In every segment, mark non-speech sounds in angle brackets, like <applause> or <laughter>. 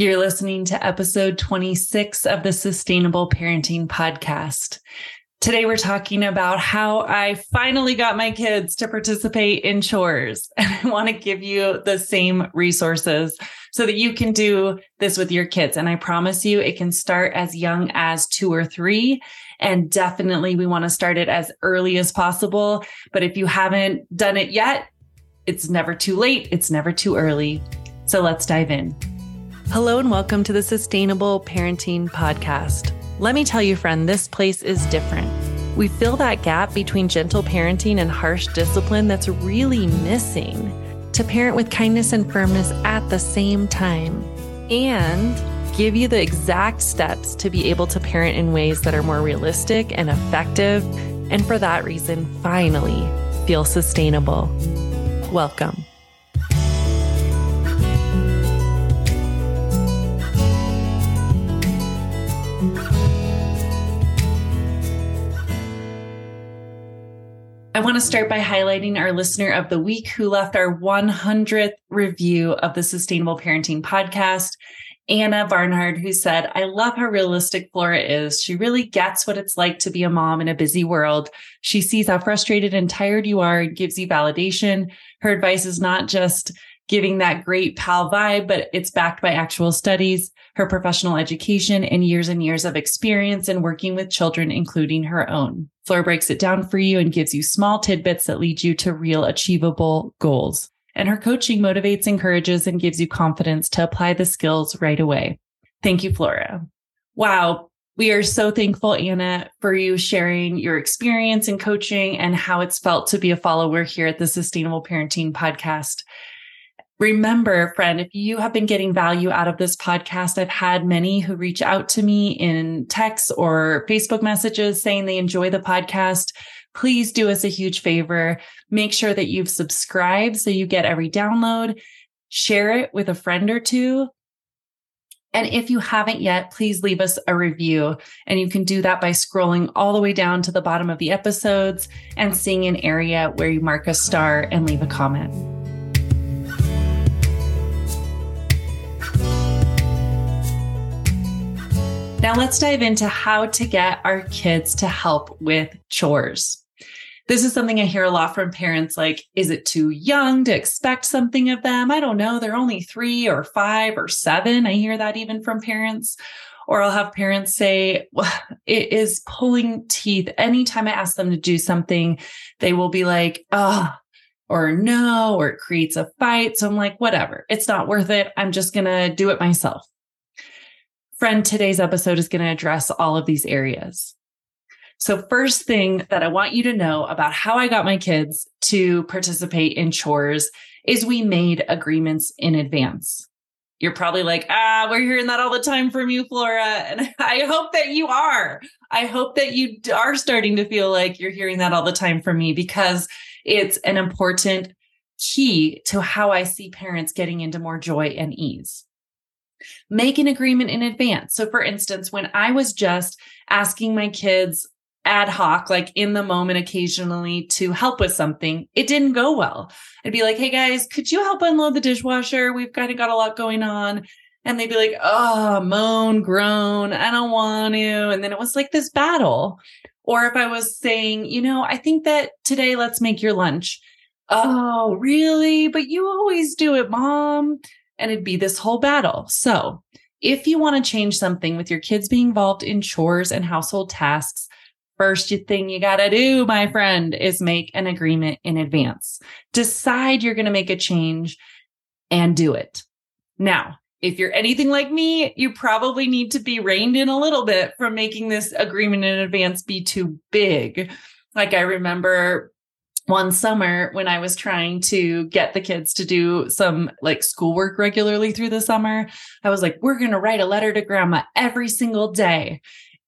You're listening to episode 26 of the Sustainable Parenting Podcast. Today, we're talking about how I finally got my kids to participate in chores. <laughs> And I want to give you the same resources so that you can do this with your kids. And I promise you, it can start as young as two or three. And definitely, we want to start it as early as possible. But if you haven't done it yet, it's never too late. It's never too early. So let's dive in. Hello, and welcome to the Sustainable Parenting Podcast. Let me tell you, friend, this place is different. We fill that gap between gentle parenting and harsh discipline that's really missing to parent with kindness and firmness at the same time and give you the exact steps to be able to parent in ways that are more realistic and effective. And for that reason, finally feel sustainable. Welcome. I want to start by highlighting our listener of the week who left our 100th review of the Sustainable Parenting Podcast. Anna Barnard, who said, I love how realistic Flora is. She really gets what it's like to be a mom in a busy world. She sees how frustrated and tired you are and gives you validation. Her advice is not just giving that great pal vibe, but it's backed by actual studies, her professional education, and years and years of experience in working with children, including her own. Flora breaks it down for you and gives you small tidbits that lead you to real achievable goals. And her coaching motivates, encourages, and gives you confidence to apply the skills right away. Thank you, Flora. Wow. We are so thankful, Anna, for you sharing your experience in coaching and how it's felt to be a follower here at the Sustainable Parenting Podcast. Remember, friend, if you have been getting value out of this podcast, I've had many who reach out to me in texts or Facebook messages saying they enjoy the podcast. Please do us a huge favor. Make sure that you've subscribed so you get every download. Share it with a friend or two. And if you haven't yet, please leave us a review. And you can do that by scrolling all the way down to the bottom of the episodes and seeing an area where you mark a star and leave a comment. Now let's dive into how to get our kids to help with chores. This is something I hear a lot from parents like, is it too young to expect something of them? I don't know. They're only three or five or seven. I hear that even from parents. Or I'll have parents say, well, it is pulling teeth. Anytime I ask them to do something, they will be like, oh, or no, or it creates a fight. So I'm like, whatever, it's not worth it. I'm just going to do it myself. Friend, today's episode is going to address all of these areas. So, first thing that I want you to know about how I got my kids to participate in chores is we made agreements in advance. You're probably like, ah, we're hearing that all the time from you, Flora. And <laughs> I hope that you are. I hope that you are starting to feel like you're hearing that all the time from me because it's an important key to how I see parents getting into more joy and ease make an agreement in advance. So, for instance, when I was just asking my kids ad hoc, like in the moment occasionally to help with something, it didn't go well. I'd be like, hey guys, could you help unload the dishwasher? We've kind of got a lot going on. And they'd be like, oh, moan, groan, I don't want to. And then it was like this battle. Or if I was saying, you know, I think that today let's make your lunch. Oh, really? But you always do it, mom and it'd be this whole battle. So, if you want to change something with your kids being involved in chores and household tasks, first thing you got to do, my friend, is make an agreement in advance. Decide you're going to make a change and do it. Now, if you're anything like me, you probably need to be reined in a little bit from making this agreement in advance be too big. Like I remember one summer when I was trying to get the kids to do some like schoolwork regularly through the summer, I was like, we're going to write a letter to grandma every single day.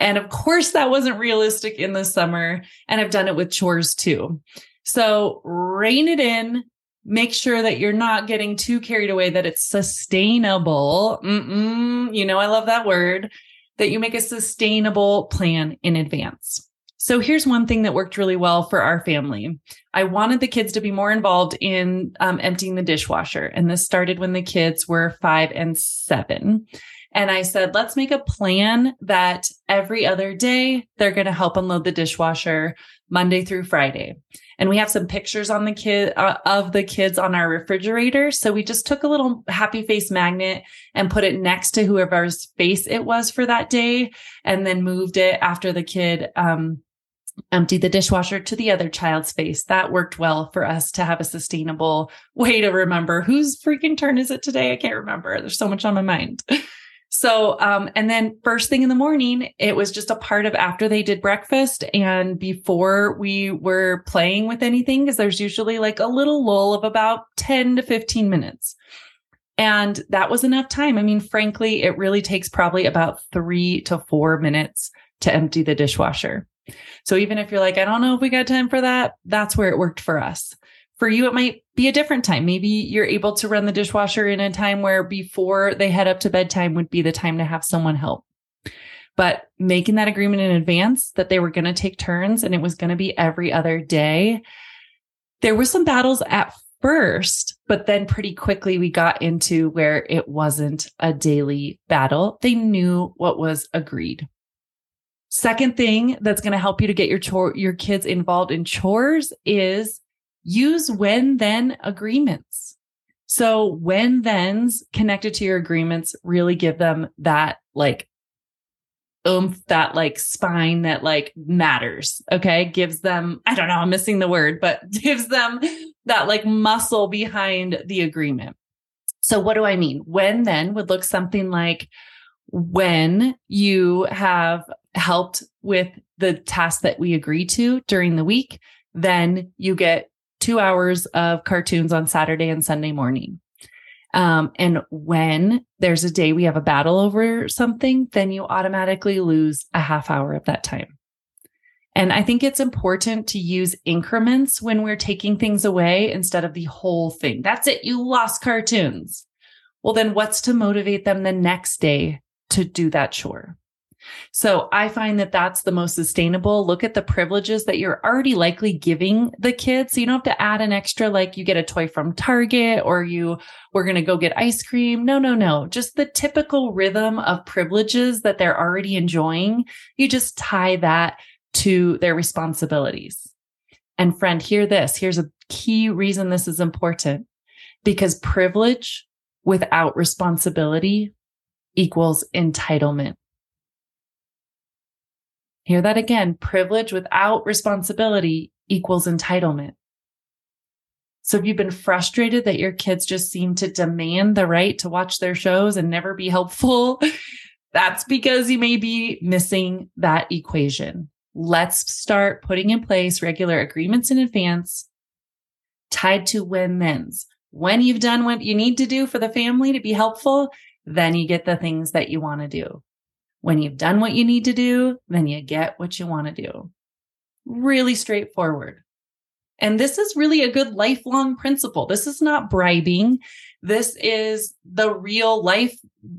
And of course, that wasn't realistic in the summer. And I've done it with chores too. So rein it in. Make sure that you're not getting too carried away, that it's sustainable. Mm-mm, you know, I love that word, that you make a sustainable plan in advance. So here's one thing that worked really well for our family. I wanted the kids to be more involved in um, emptying the dishwasher. And this started when the kids were five and seven. And I said, let's make a plan that every other day they're going to help unload the dishwasher Monday through Friday. And we have some pictures on the kid uh, of the kids on our refrigerator. So we just took a little happy face magnet and put it next to whoever's face it was for that day and then moved it after the kid um, emptied the dishwasher to the other child's face. That worked well for us to have a sustainable way to remember whose freaking turn is it today? I can't remember. There's so much on my mind. <laughs> So, um, and then first thing in the morning, it was just a part of after they did breakfast and before we were playing with anything, because there's usually like a little lull of about 10 to 15 minutes. And that was enough time. I mean, frankly, it really takes probably about three to four minutes to empty the dishwasher. So even if you're like, I don't know if we got time for that, that's where it worked for us. For you, it might be a different time. Maybe you're able to run the dishwasher in a time where before they head up to bedtime would be the time to have someone help. But making that agreement in advance that they were going to take turns and it was going to be every other day. There were some battles at first, but then pretty quickly we got into where it wasn't a daily battle. They knew what was agreed. Second thing that's going to help you to get your chore, your kids involved in chores is use when then agreements. So when thens connected to your agreements really give them that like oomph, that like spine that like matters. Okay. Gives them, I don't know, I'm missing the word, but <laughs> gives them that like muscle behind the agreement. So what do I mean? When then would look something like when you have helped with the task that we agree to during the week, then you get two hours of cartoons on Saturday and Sunday morning. Um, and when there's a day we have a battle over something, then you automatically lose a half hour of that time. And I think it's important to use increments when we're taking things away instead of the whole thing. That's it. You lost cartoons. Well, then what's to motivate them the next day to do that chore? So I find that that's the most sustainable. Look at the privileges that you're already likely giving the kids. So you don't have to add an extra, like you get a toy from Target or you, we're going to go get ice cream. No, no, no. Just the typical rhythm of privileges that they're already enjoying. You just tie that to their responsibilities. And friend, hear this. Here's a key reason this is important because privilege without responsibility equals entitlement. Hear that again. Privilege without responsibility equals entitlement. So if you've been frustrated that your kids just seem to demand the right to watch their shows and never be helpful, <laughs> that's because you may be missing that equation. Let's start putting in place regular agreements in advance tied to when thens. When you've done what you need to do for the family to be helpful, then you get the things that you want to do. When you've done what you need to do, then you get what you want to do. Really straightforward. And this is really a good lifelong principle. This is not bribing. This is the real life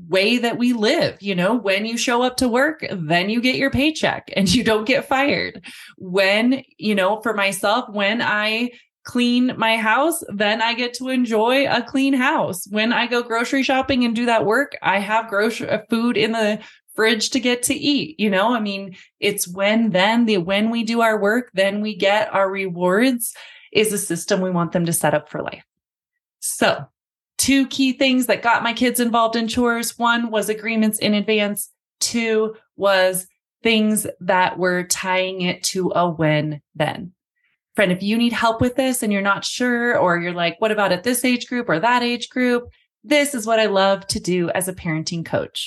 way that we live. You know, when you show up to work, then you get your paycheck and you don't get fired. When, you know, for myself, when I clean my house, then I get to enjoy a clean house. When I go grocery shopping and do that work, I have grocery food in the fridge to get to eat. You know, I mean, it's when then the when we do our work, then we get our rewards is a system we want them to set up for life. So, two key things that got my kids involved in chores. One was agreements in advance. Two was things that were tying it to a when then. Friend, if you need help with this and you're not sure, or you're like, what about at this age group or that age group? This is what I love to do as a parenting coach.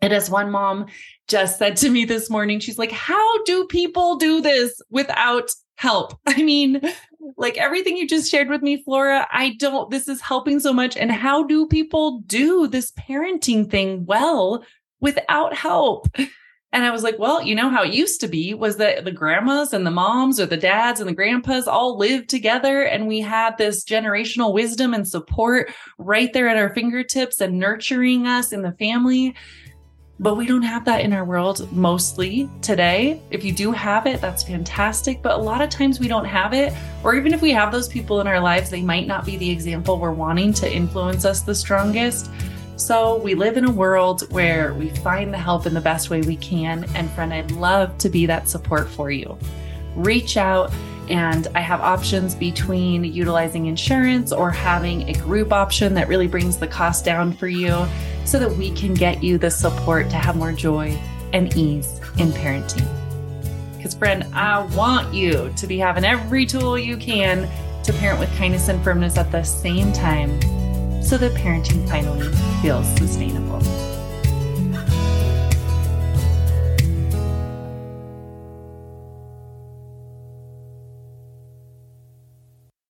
And as one mom just said to me this morning, she's like, How do people do this without help? <laughs> I mean, like everything you just shared with me, Flora, I don't, this is helping so much. And how do people do this parenting thing well without help? And I was like, well, you know how it used to be was that the grandmas and the moms or the dads and the grandpas all lived together and we had this generational wisdom and support right there at our fingertips and nurturing us in the family. But we don't have that in our world mostly today. If you do have it, that's fantastic. But a lot of times we don't have it. Or even if we have those people in our lives, they might not be the example we're wanting to influence us the strongest. So we live in a world where we find the help in the best way we can. And friend, I'd love to be that support for you. Reach out and I have options between utilizing insurance or having a group option that really brings the cost down for you so that we can get you the support to have more joy and ease in parenting. Because, friend, I want you to be having every tool you can to parent with kindness and firmness at the same time so that parenting finally feels sustainable.